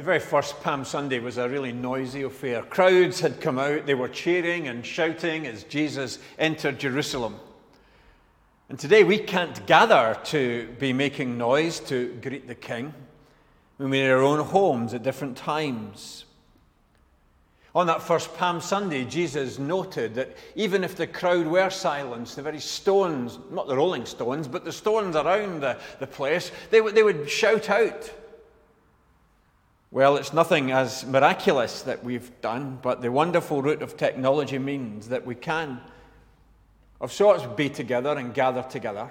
The very first Palm Sunday was a really noisy affair. Crowds had come out, they were cheering and shouting as Jesus entered Jerusalem. And today we can't gather to be making noise to greet the King. We're in our own homes at different times. On that first Palm Sunday, Jesus noted that even if the crowd were silenced, the very stones, not the rolling stones, but the stones around the, the place, they, w- they would shout out. Well, it's nothing as miraculous that we've done, but the wonderful route of technology means that we can, of sorts, be together and gather together.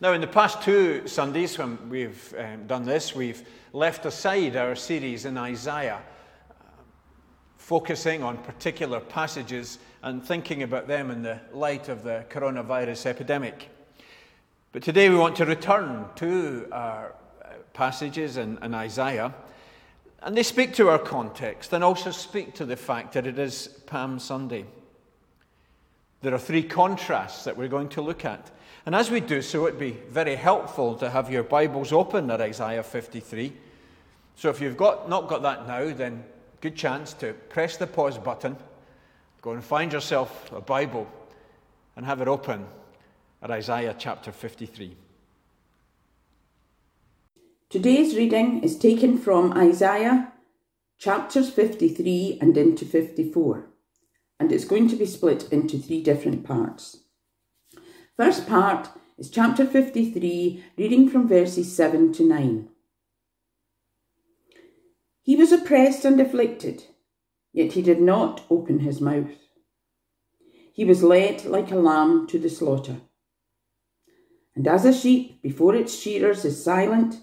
Now, in the past two Sundays, when we've um, done this, we've left aside our series in Isaiah, uh, focusing on particular passages and thinking about them in the light of the coronavirus epidemic. But today we want to return to our passages in, in Isaiah. And they speak to our context and also speak to the fact that it is Palm Sunday. There are three contrasts that we're going to look at. And as we do so, it'd be very helpful to have your Bibles open at Isaiah 53. So if you've got, not got that now, then good chance to press the pause button, go and find yourself a Bible, and have it open at Isaiah chapter 53. Today's reading is taken from Isaiah chapters 53 and into 54, and it's going to be split into three different parts. First part is chapter 53, reading from verses 7 to 9. He was oppressed and afflicted, yet he did not open his mouth. He was led like a lamb to the slaughter. And as a sheep before its shearers is silent,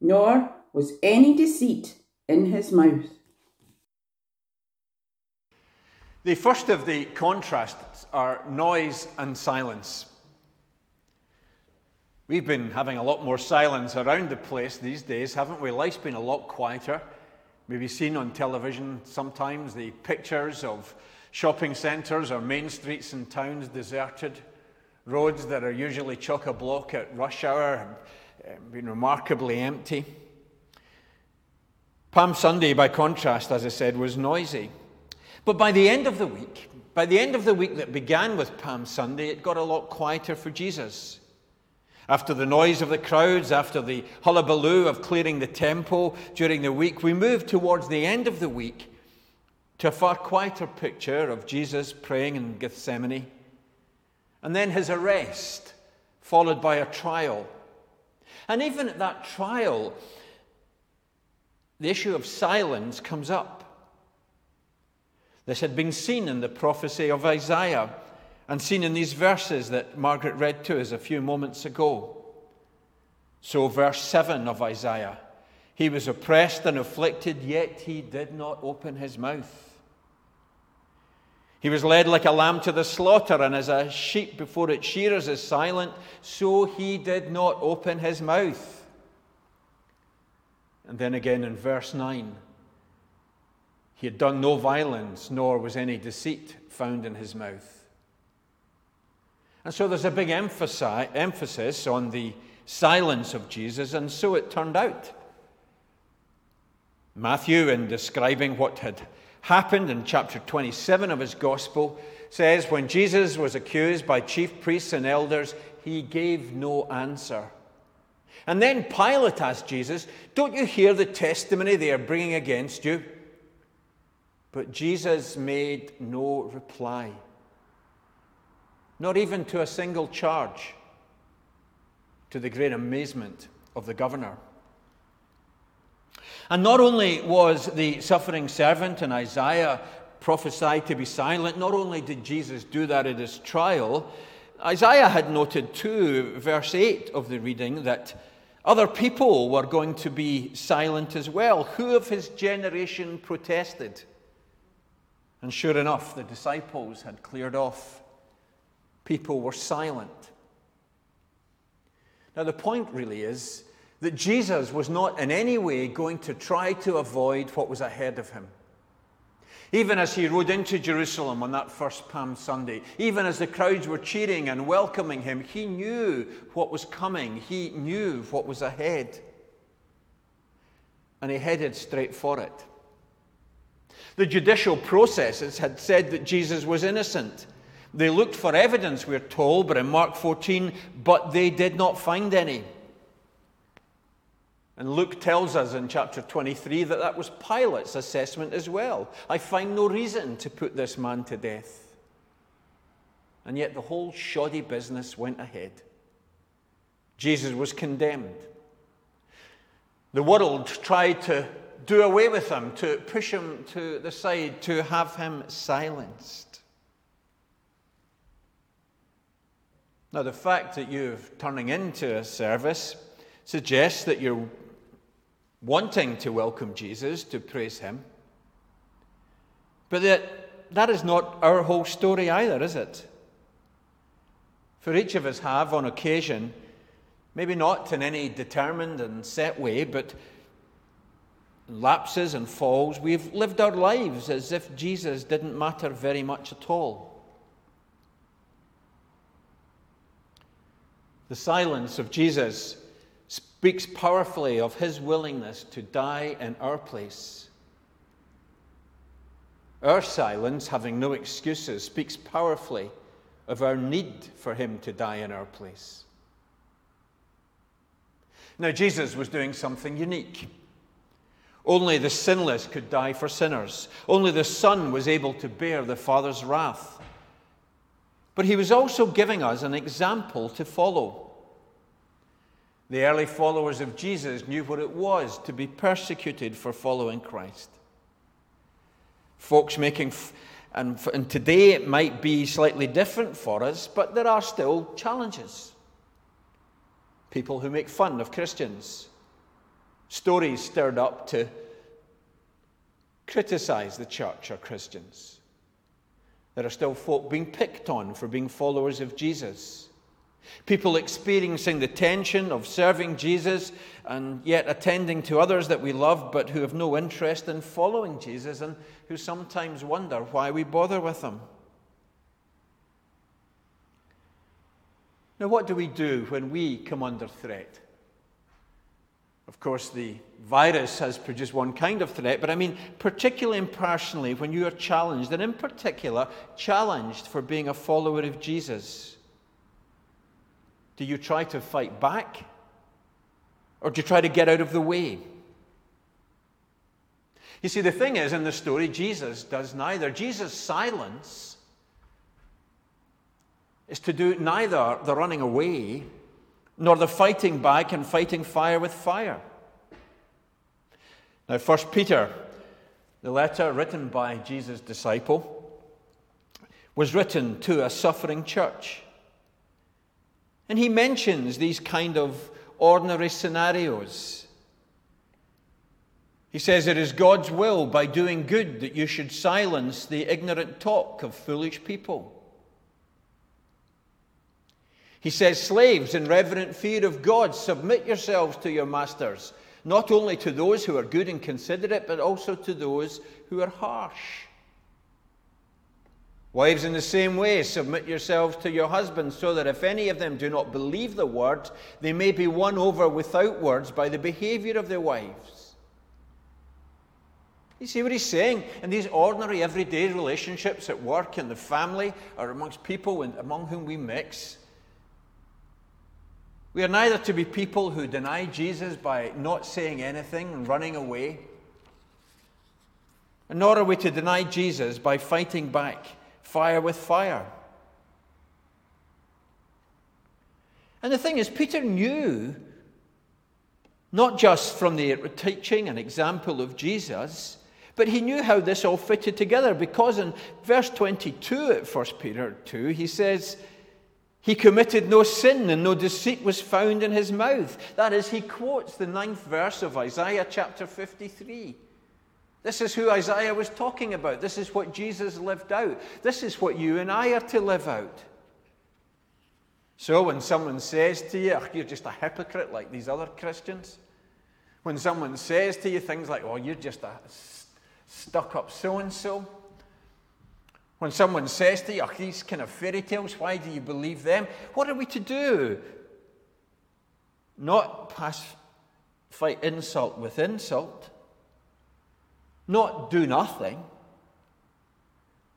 nor was any deceit in his mouth. The first of the contrasts are noise and silence. We've been having a lot more silence around the place these days, haven't we? Life's been a lot quieter. Maybe seen on television sometimes the pictures of shopping centres or main streets in towns deserted, roads that are usually chock a block at rush hour Um, been remarkably empty. Palm Sunday, by contrast, as I said, was noisy. But by the end of the week, by the end of the week that began with Palm Sunday, it got a lot quieter for Jesus. After the noise of the crowds, after the hullabaloo of clearing the temple during the week, we moved towards the end of the week to a far quieter picture of Jesus praying in Gethsemane, and then his arrest, followed by a trial and even at that trial, the issue of silence comes up. This had been seen in the prophecy of Isaiah and seen in these verses that Margaret read to us a few moments ago. So, verse 7 of Isaiah He was oppressed and afflicted, yet he did not open his mouth. He was led like a lamb to the slaughter, and as a sheep before its shearers is silent, so he did not open his mouth. And then again in verse 9, he had done no violence, nor was any deceit found in his mouth. And so there's a big emphasis on the silence of Jesus, and so it turned out. Matthew, in describing what had happened in chapter 27 of his gospel says when Jesus was accused by chief priests and elders, he gave no answer. And then Pilate asked Jesus, Don't you hear the testimony they are bringing against you? But Jesus made no reply, not even to a single charge, to the great amazement of the governor. And not only was the suffering servant in Isaiah prophesied to be silent, not only did Jesus do that at his trial, Isaiah had noted too, verse 8 of the reading, that Other people were going to be silent as well. Who of his generation protested? And sure enough, the disciples had cleared off. People were silent. Now, the point really is that Jesus was not in any way going to try to avoid what was ahead of him. Even as he rode into Jerusalem on that first Palm Sunday, even as the crowds were cheering and welcoming him, he knew what was coming. He knew what was ahead. And he headed straight for it. The judicial processes had said that Jesus was innocent. They looked for evidence, we're told, but in Mark 14, but they did not find any. And Luke tells us in chapter 23 that that was Pilate's assessment as well. I find no reason to put this man to death. And yet the whole shoddy business went ahead. Jesus was condemned. The world tried to do away with him, to push him to the side, to have him silenced. Now, the fact that you're turning into a service suggests that you're wanting to welcome Jesus, to praise him. But that, that is not our whole story either, is it? For each of us have, on occasion, maybe not in any determined and set way, but lapses and falls, we've lived our lives as if Jesus didn't matter very much at all. The silence of Jesus speaks powerfully of his willingness to die in our place. Our silence, having no excuses, speaks powerfully of our need for him to die in our place. Now, Jesus was doing something unique. Only the sinless could die for sinners. Only the Son was able to bear the Father's wrath. But he was also giving us an example to follow. The early followers of Jesus knew what it was to be persecuted for following Christ. Folks making, f- and, f- and today it might be slightly different for us, but there are still challenges. People who make fun of Christians, stories stirred up to criticize the church or Christians. There are still folk being picked on for being followers of Jesus. People experiencing the tension of serving Jesus and yet attending to others that we love but who have no interest in following Jesus and who sometimes wonder why we bother with them. Now, what do we do when we come under threat? Of course, the virus has produced one kind of threat, but I mean, particularly and personally, when you are challenged, and in particular, challenged for being a follower of Jesus. Do you try to fight back? Or do you try to get out of the way? You see, the thing is, in the story, Jesus does neither. Jesus' silence is to do neither the running away nor the fighting back and fighting fire with fire. Now, First Peter, the letter written by Jesus' disciple, was written to a suffering church. And he mentions these kind of ordinary scenarios. He says, It is God's will by doing good that you should silence the ignorant talk of foolish people. He says, Slaves, in reverent fear of God, submit yourselves to your masters, not only to those who are good and considerate, but also to those who are harsh. Wives, in the same way, submit yourselves to your husbands, so that if any of them do not believe the word, they may be won over without words by the behavior of their wives. You see what he's saying? In these ordinary, everyday relationships at work, in the family, or amongst people among whom we mix, we are neither to be people who deny Jesus by not saying anything and running away, nor are we to deny Jesus by fighting back fire with fire. And the thing is, Peter knew, not just from the teaching and example of Jesus, but he knew how this all fitted together because in verse 22 at 1 Peter 2, he says, He committed no sin and no deceit was found in his mouth. That is, he quotes the ninth verse of Isaiah chapter 53. This is who Isaiah was talking about. This is what Jesus lived out. This is what you and I are to live out. So when someone says to you, you're just a hypocrite like these other Christians, when someone says to you things like, oh, you're just a stuck up so and so, when someone says to you, oh, these kind of fairy tales, why do you believe them? What are we to do? Not pass, fight insult with insult, not do nothing.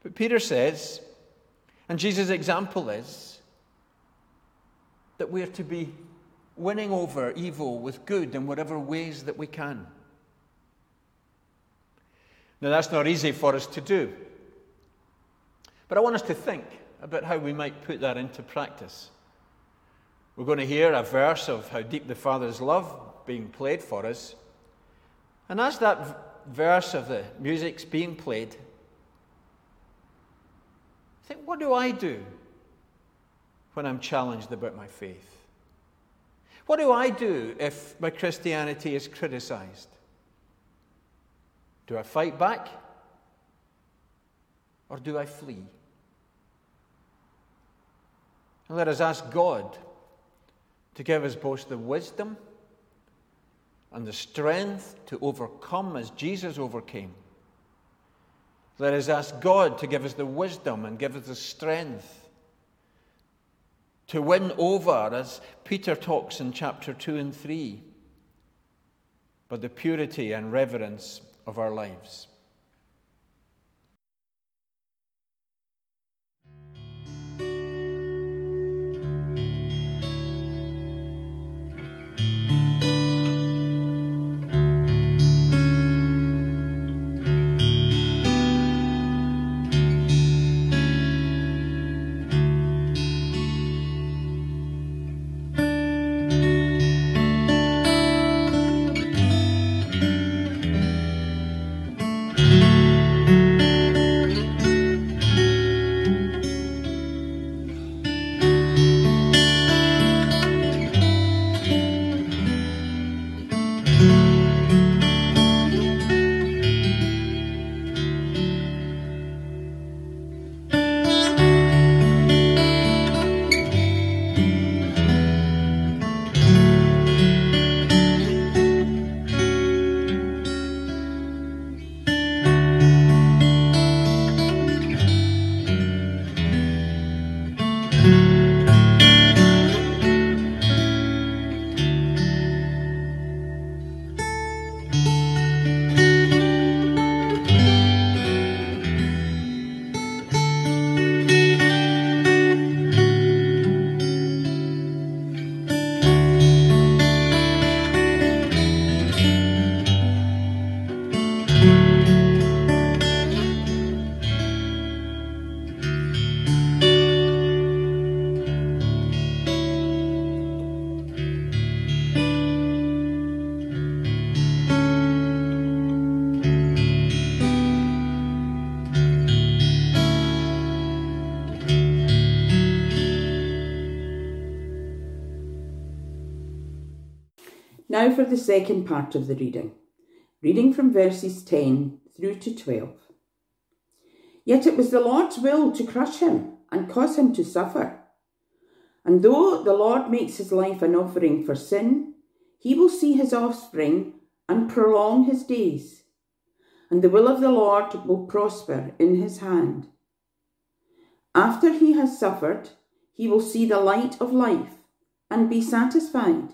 But Peter says, and Jesus' example is, that we're to be winning over evil with good in whatever ways that we can. Now, that's not easy for us to do. But I want us to think about how we might put that into practice. We're going to hear a verse of how deep the Father's love being played for us. And as that verse of the music's being played, think, what do I do when I'm challenged about my faith? What do I do if my Christianity is criticized? Do I fight back? Or do I flee? And let us ask God to give us both the wisdom and the strength to overcome as Jesus overcame. Let us ask God to give us the wisdom and give us the strength to win over, as Peter talks in chapter 2 and 3, but the purity and reverence of our lives. For the second part of the reading, reading from verses 10 through to 12. Yet it was the Lord's will to crush him and cause him to suffer. And though the Lord makes his life an offering for sin, he will see his offspring and prolong his days. And the will of the Lord will prosper in his hand. After he has suffered, he will see the light of life and be satisfied.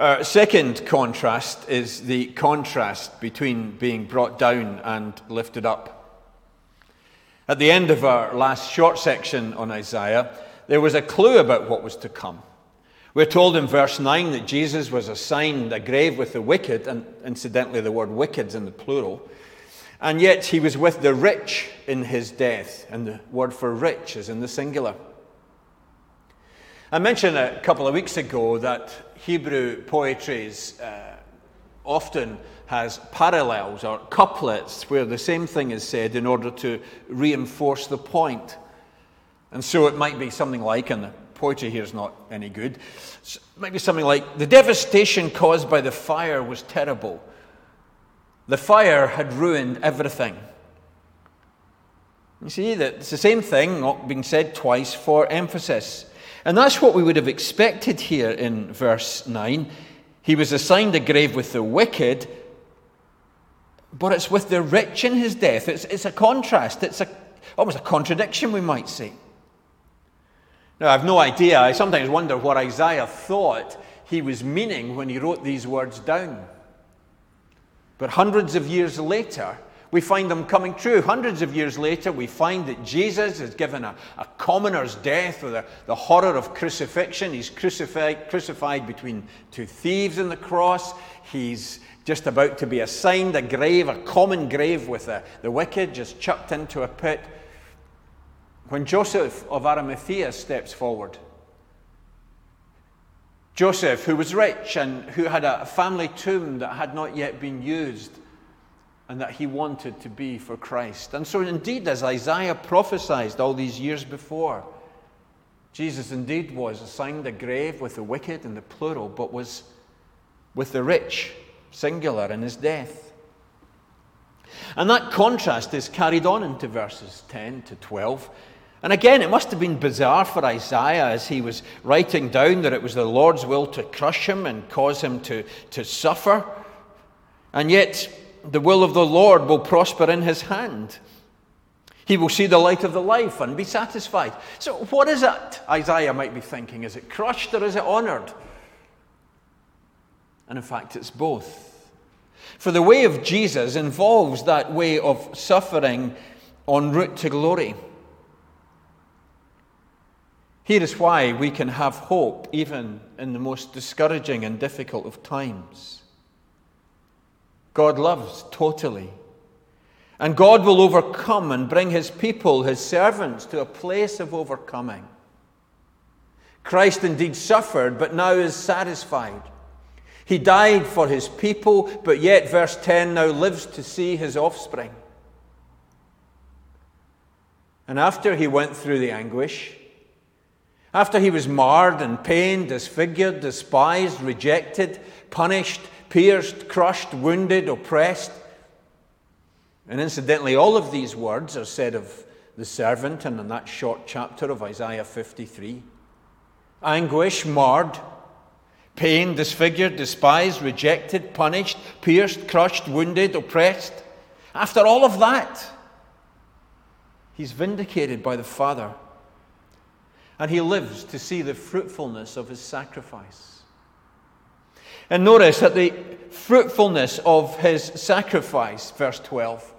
Our uh, second contrast is the contrast between being brought down and lifted up. At the end of our last short section on Isaiah, there was a clue about what was to come. We're told in verse 9 that Jesus was assigned a grave with the wicked, and incidentally, the word wicked's in the plural. And yet he was with the rich in his death, and the word for rich is in the singular. I mentioned a couple of weeks ago that Hebrew poetry uh, often has parallels or couplets where the same thing is said in order to reinforce the point. And so it might be something like, and the poetry here is not any good, it might be something like, the devastation caused by the fire was terrible. The fire had ruined everything. You see that it's the same thing, not being said twice for emphasis. And that's what we would have expected here in verse 9. He was assigned a grave with the wicked, but it's with the rich in his death. It's, it's a contrast, it's a, almost a contradiction, we might say. Now, I have no idea. I sometimes wonder what Isaiah thought he was meaning when he wrote these words down. But hundreds of years later, we find them coming true. Hundreds of years later, we find that Jesus is given a, a commoner's death with the horror of crucifixion. He's crucified, crucified between two thieves on the cross. He's just about to be assigned a grave, a common grave with the, the wicked, just chucked into a pit. When Joseph of Arimathea steps forward, Joseph, who was rich and who had a family tomb that had not yet been used, and that he wanted to be for Christ. And so, indeed, as Isaiah prophesied all these years before, Jesus indeed was assigned a grave with the wicked in the plural, but was with the rich, singular, in his death. And that contrast is carried on into verses 10 to 12. And again, it must have been bizarre for Isaiah as he was writing down that it was the Lord's will to crush him and cause him to, to suffer. And yet, the will of the Lord will prosper in his hand. He will see the light of the life and be satisfied. So, what is it Isaiah might be thinking? Is it crushed or is it honored? And in fact, it's both. For the way of Jesus involves that way of suffering en route to glory. Here is why we can have hope even in the most discouraging and difficult of times. God loves totally. And God will overcome and bring his people, his servants, to a place of overcoming. Christ indeed suffered, but now is satisfied. He died for his people, but yet, verse 10, now lives to see his offspring. And after he went through the anguish, after he was marred and pained, disfigured, despised, rejected, punished, pierced, crushed, wounded, oppressed. And incidentally, all of these words are said of the servant and in that short chapter of Isaiah 53. Anguish, marred, pain, disfigured, despised, rejected, punished, pierced, crushed, wounded, oppressed. After all of that, he's vindicated by the Father. And he lives to see the fruitfulness of his sacrifice. And notice that the fruitfulness of his sacrifice, verse 12,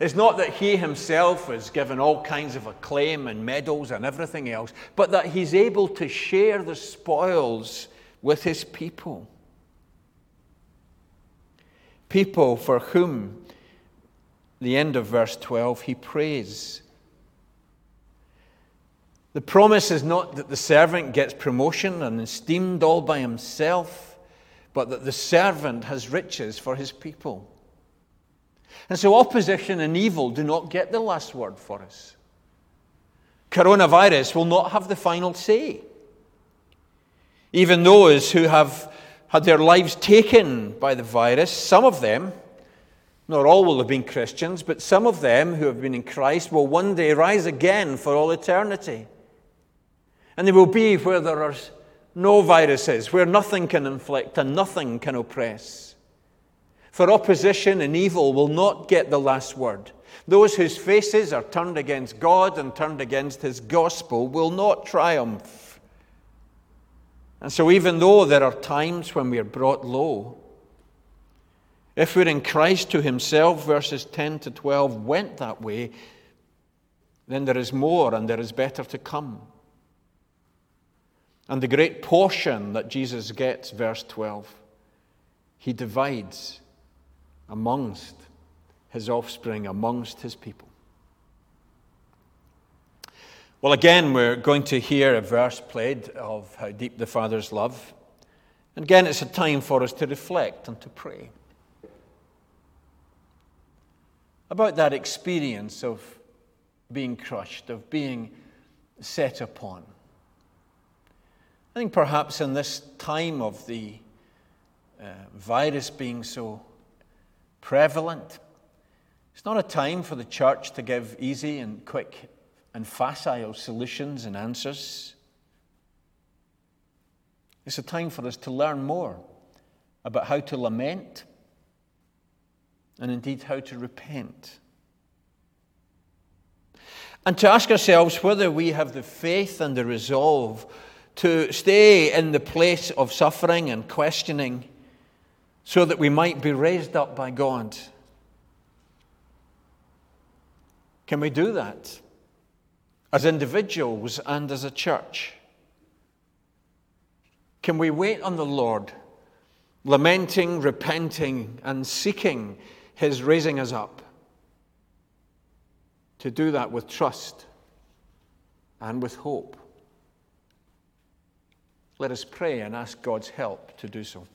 is not that he himself is given all kinds of acclaim and medals and everything else, but that he's able to share the spoils with his people. People for whom, the end of verse 12, he prays. The promise is not that the servant gets promotion and esteemed all by himself but that the servant has riches for his people. And so opposition and evil do not get the last word for us. Coronavirus will not have the final say. Even those who have had their lives taken by the virus, some of them, not all will have been Christians, but some of them who have been in Christ will one day rise again for all eternity. And they will be where there are no viruses, where nothing can inflict and nothing can oppress. For opposition and evil will not get the last word. Those whose faces are turned against God and turned against his gospel will not triumph. And so, even though there are times when we are brought low, if we're in Christ to himself, verses 10 to 12 went that way, then there is more and there is better to come. And the great portion that Jesus gets, verse 12, he divides amongst his offspring, amongst his people. Well, again, we're going to hear a verse played of how deep the Father's love. And again, it's a time for us to reflect and to pray about that experience of being crushed, of being set upon. I think perhaps in this time of the uh, virus being so prevalent, it's not a time for the church to give easy and quick and facile solutions and answers. It's a time for us to learn more about how to lament and indeed how to repent. And to ask ourselves whether we have the faith and the resolve to stay in the place of suffering and questioning so that we might be raised up by God. Can we do that? as individuals and as a church? Can we wait on the Lord, lamenting, repenting, and seeking His raising us up? To do that with trust and with hope. Let us pray and ask God's help to do so.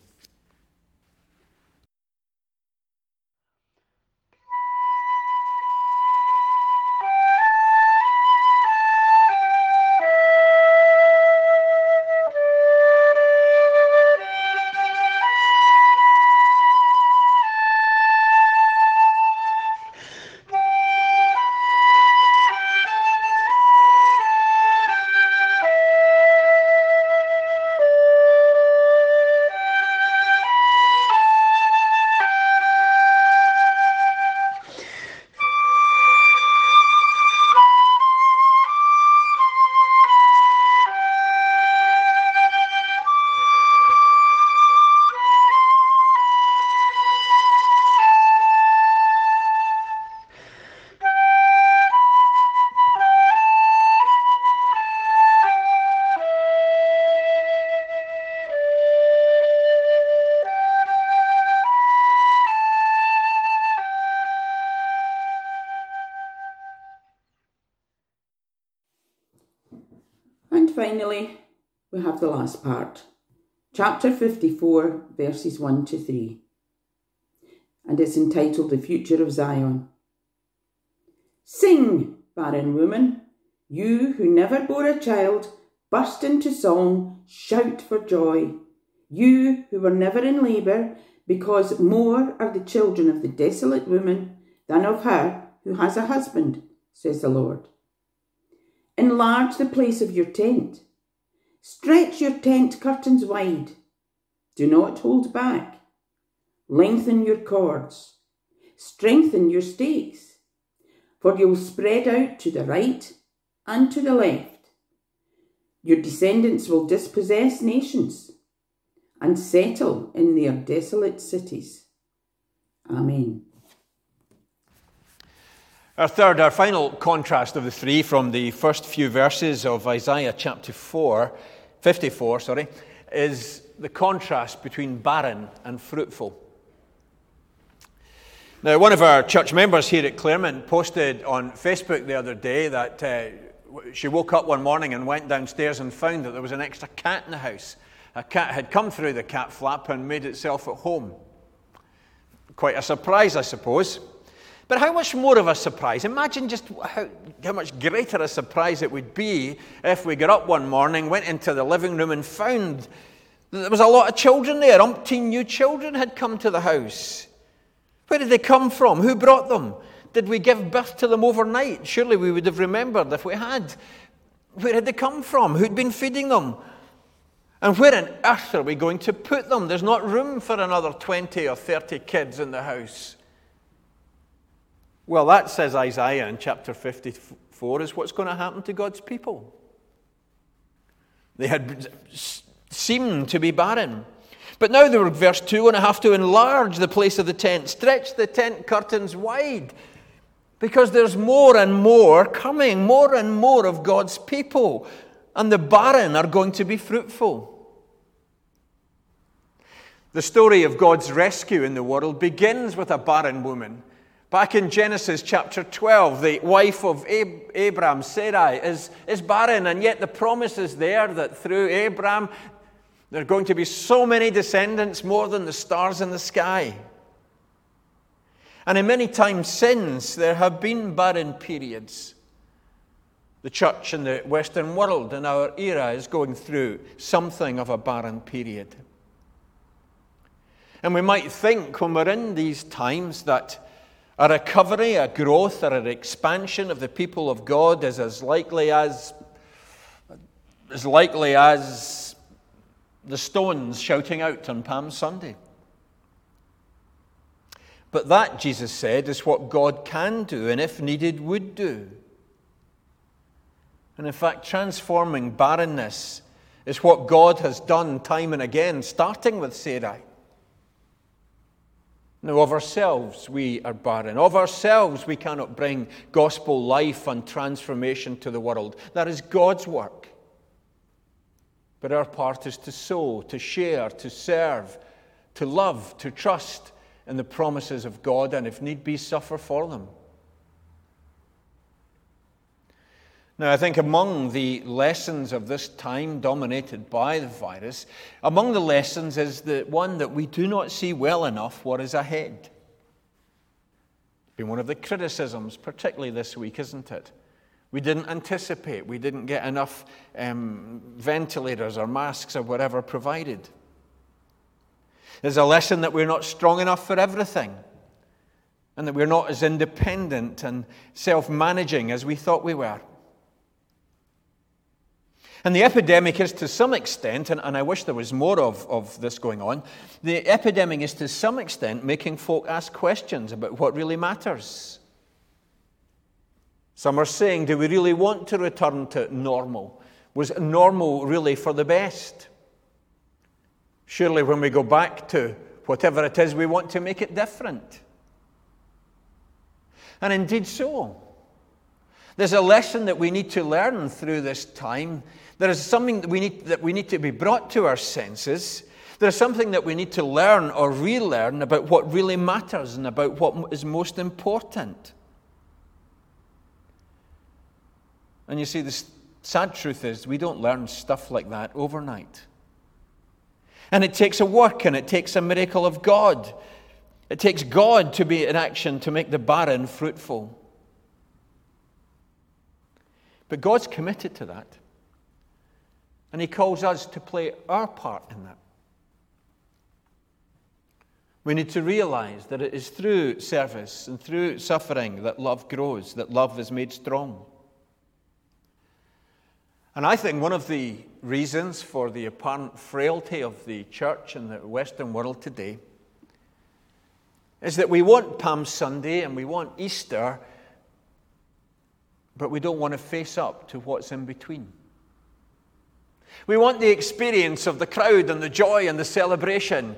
Finally, we have the last part. Chapter 54, verses 1 to 3. And it's entitled The Future of Zion. Sing, barren woman, you who never bore a child, burst into song, shout for joy. You who were never in labour, because more are the children of the desolate woman than of her who has a husband, says the Lord. Enlarge the place of your tent. Stretch your tent curtains wide. Do not hold back. Lengthen your cords. Strengthen your stakes. For you'll spread out to the right and to the left. Your descendants will dispossess nations and settle in their desolate cities. Amen. Our third, our final contrast of the three from the first few verses of Isaiah chapter 4, 54, sorry, is the contrast between barren and fruitful. Now, one of our church members here at Claremont posted on Facebook the other day that uh, she woke up one morning and went downstairs and found that there was an extra cat in the house. A cat had come through the cat flap and made itself at home. Quite a surprise, I suppose. But how much more of a surprise? Imagine just how, how much greater a surprise it would be if we got up one morning, went into the living room, and found that there was a lot of children there. Umpteen new children had come to the house. Where did they come from? Who brought them? Did we give birth to them overnight? Surely we would have remembered if we had. Where had they come from? Who'd been feeding them? And where on earth are we going to put them? There's not room for another 20 or 30 kids in the house. Well, that says Isaiah in chapter 54 is what's going to happen to God's people. They had seemed to be barren. But now they were, verse 2, going to have to enlarge the place of the tent, stretch the tent curtains wide. Because there's more and more coming, more and more of God's people, and the barren are going to be fruitful. The story of God's rescue in the world begins with a barren woman. Back in Genesis chapter 12, the wife of Ab- Abraham, Sarai, is, is barren, and yet the promise is there that through Abraham there are going to be so many descendants, more than the stars in the sky. And in many times since, there have been barren periods. The church in the Western world in our era is going through something of a barren period. And we might think when we're in these times that a recovery, a growth, or an expansion of the people of God is as likely as, as likely as the stones shouting out on Palm Sunday. But that, Jesus said, is what God can do and, if needed, would do. And in fact, transforming barrenness is what God has done time and again, starting with Sarai. Now, of ourselves, we are barren. Of ourselves, we cannot bring gospel life and transformation to the world. That is God's work. But our part is to sow, to share, to serve, to love, to trust, in the promises of God and, if need be, suffer for them. Now, I think among the lessons of this time dominated by the virus, among the lessons is the one that we do not see well enough what is ahead. It's been one of the criticisms, particularly this week, isn't it? We didn't anticipate, we didn't get enough um, ventilators or masks or whatever provided. There's a lesson that we're not strong enough for everything and that we're not as independent and self managing as we thought we were. And the epidemic is to some extent, and, and, I wish there was more of, of this going on, the epidemic is to some extent making folk ask questions about what really matters. Some are saying, do we really want to return to normal? Was normal really for the best? Surely, when we go back to whatever it is, we want to make it different. And indeed, so. There's a lesson that we need to learn through this time. There is something that we need, that we need to be brought to our senses. There's something that we need to learn or relearn about what really matters and about what is most important. And you see, the sad truth is, we don't learn stuff like that overnight. And it takes a work and it takes a miracle of God. It takes God to be in action to make the barren fruitful. But God's committed to that. And He calls us to play our part in that. We need to realize that it is through service and through suffering that love grows, that love is made strong. And I think one of the reasons for the apparent frailty of the church in the Western world today is that we want Palm Sunday and we want Easter, but we don't want to face up to what's in between. We want the experience of the crowd and the joy and the celebration.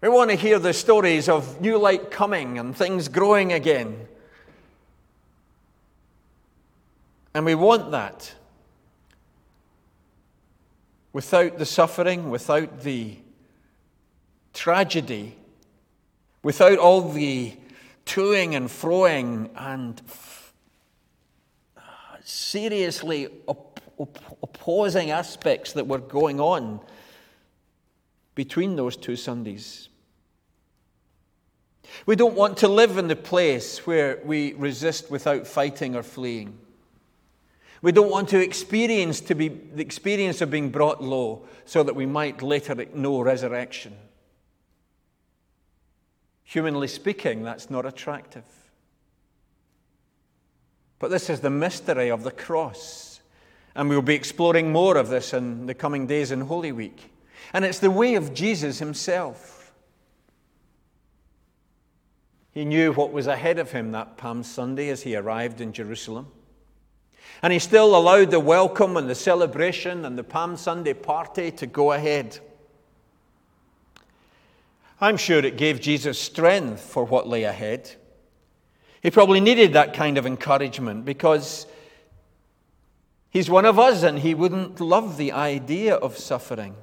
We want to hear the stories of new light coming and things growing again. And we want that without the suffering, without the tragedy, without all the toing and froing and seriously op- op- opposing aspects that were going on between those two Sundays. We don't want to live in the place where we resist without fighting or fleeing. We don't want to experience to be the experience of being brought low so that we might later know resurrection. Humanly speaking, that's not attractive. But this is the mystery of the cross. And we'll be exploring more of this in the coming days in Holy Week. And it's the way of Jesus himself. He knew what was ahead of him that Palm Sunday as he arrived in Jerusalem. And he still allowed the welcome and the celebration and the Palm Sunday party to go ahead. I'm sure it gave Jesus strength for what lay ahead. He probably needed that kind of encouragement because he's one of us and he wouldn't love the idea of suffering.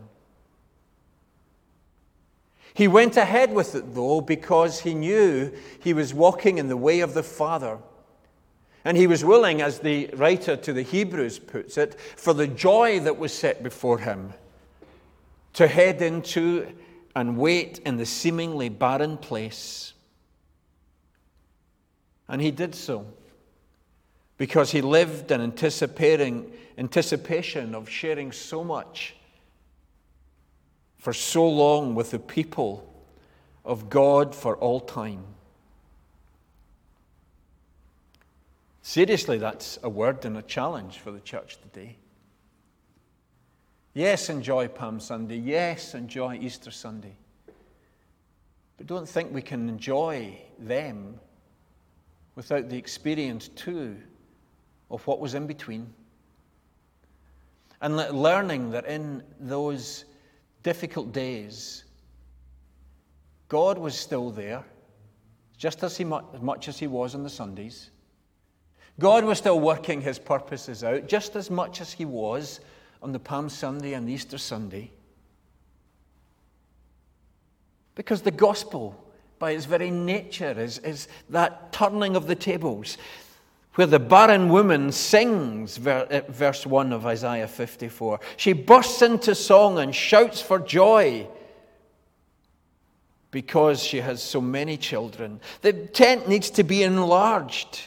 He went ahead with it, though, because he knew he was walking in the way of the Father. And he was willing, as the writer to the Hebrews puts it, for the joy that was set before him, to head into and wait in the seemingly barren place. And he did so because he lived in anticipating, anticipation of sharing so much for so long with the people of God for all time. Seriously, that's a word and a challenge for the church today. Yes, enjoy Palm Sunday. Yes, enjoy Easter Sunday. But don't think we can enjoy them without the experience, too, of what was in between. And learning that in those difficult days, God was still there, just as, he, as much as He was on the Sundays. God was still working His purposes out, just as much as He was on the Palm Sunday and Easter Sunday. Because the gospel, by its very nature, is, is that turning of the tables where the barren woman sings, uh, verse 1 of Isaiah 54. She bursts into song and shouts for joy because she has so many children. The tent needs to be enlarged.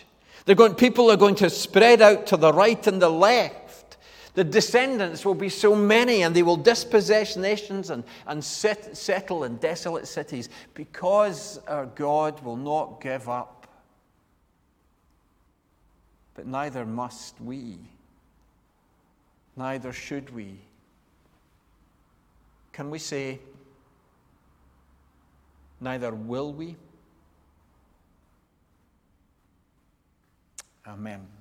They're going, people are going to spread out to the right and the left. The descendants will be so many, and they will dispossess nations and, and set, settle in desolate cities because our God will not give up but neither must we. Neither should we. Can we say, neither will we? Amen.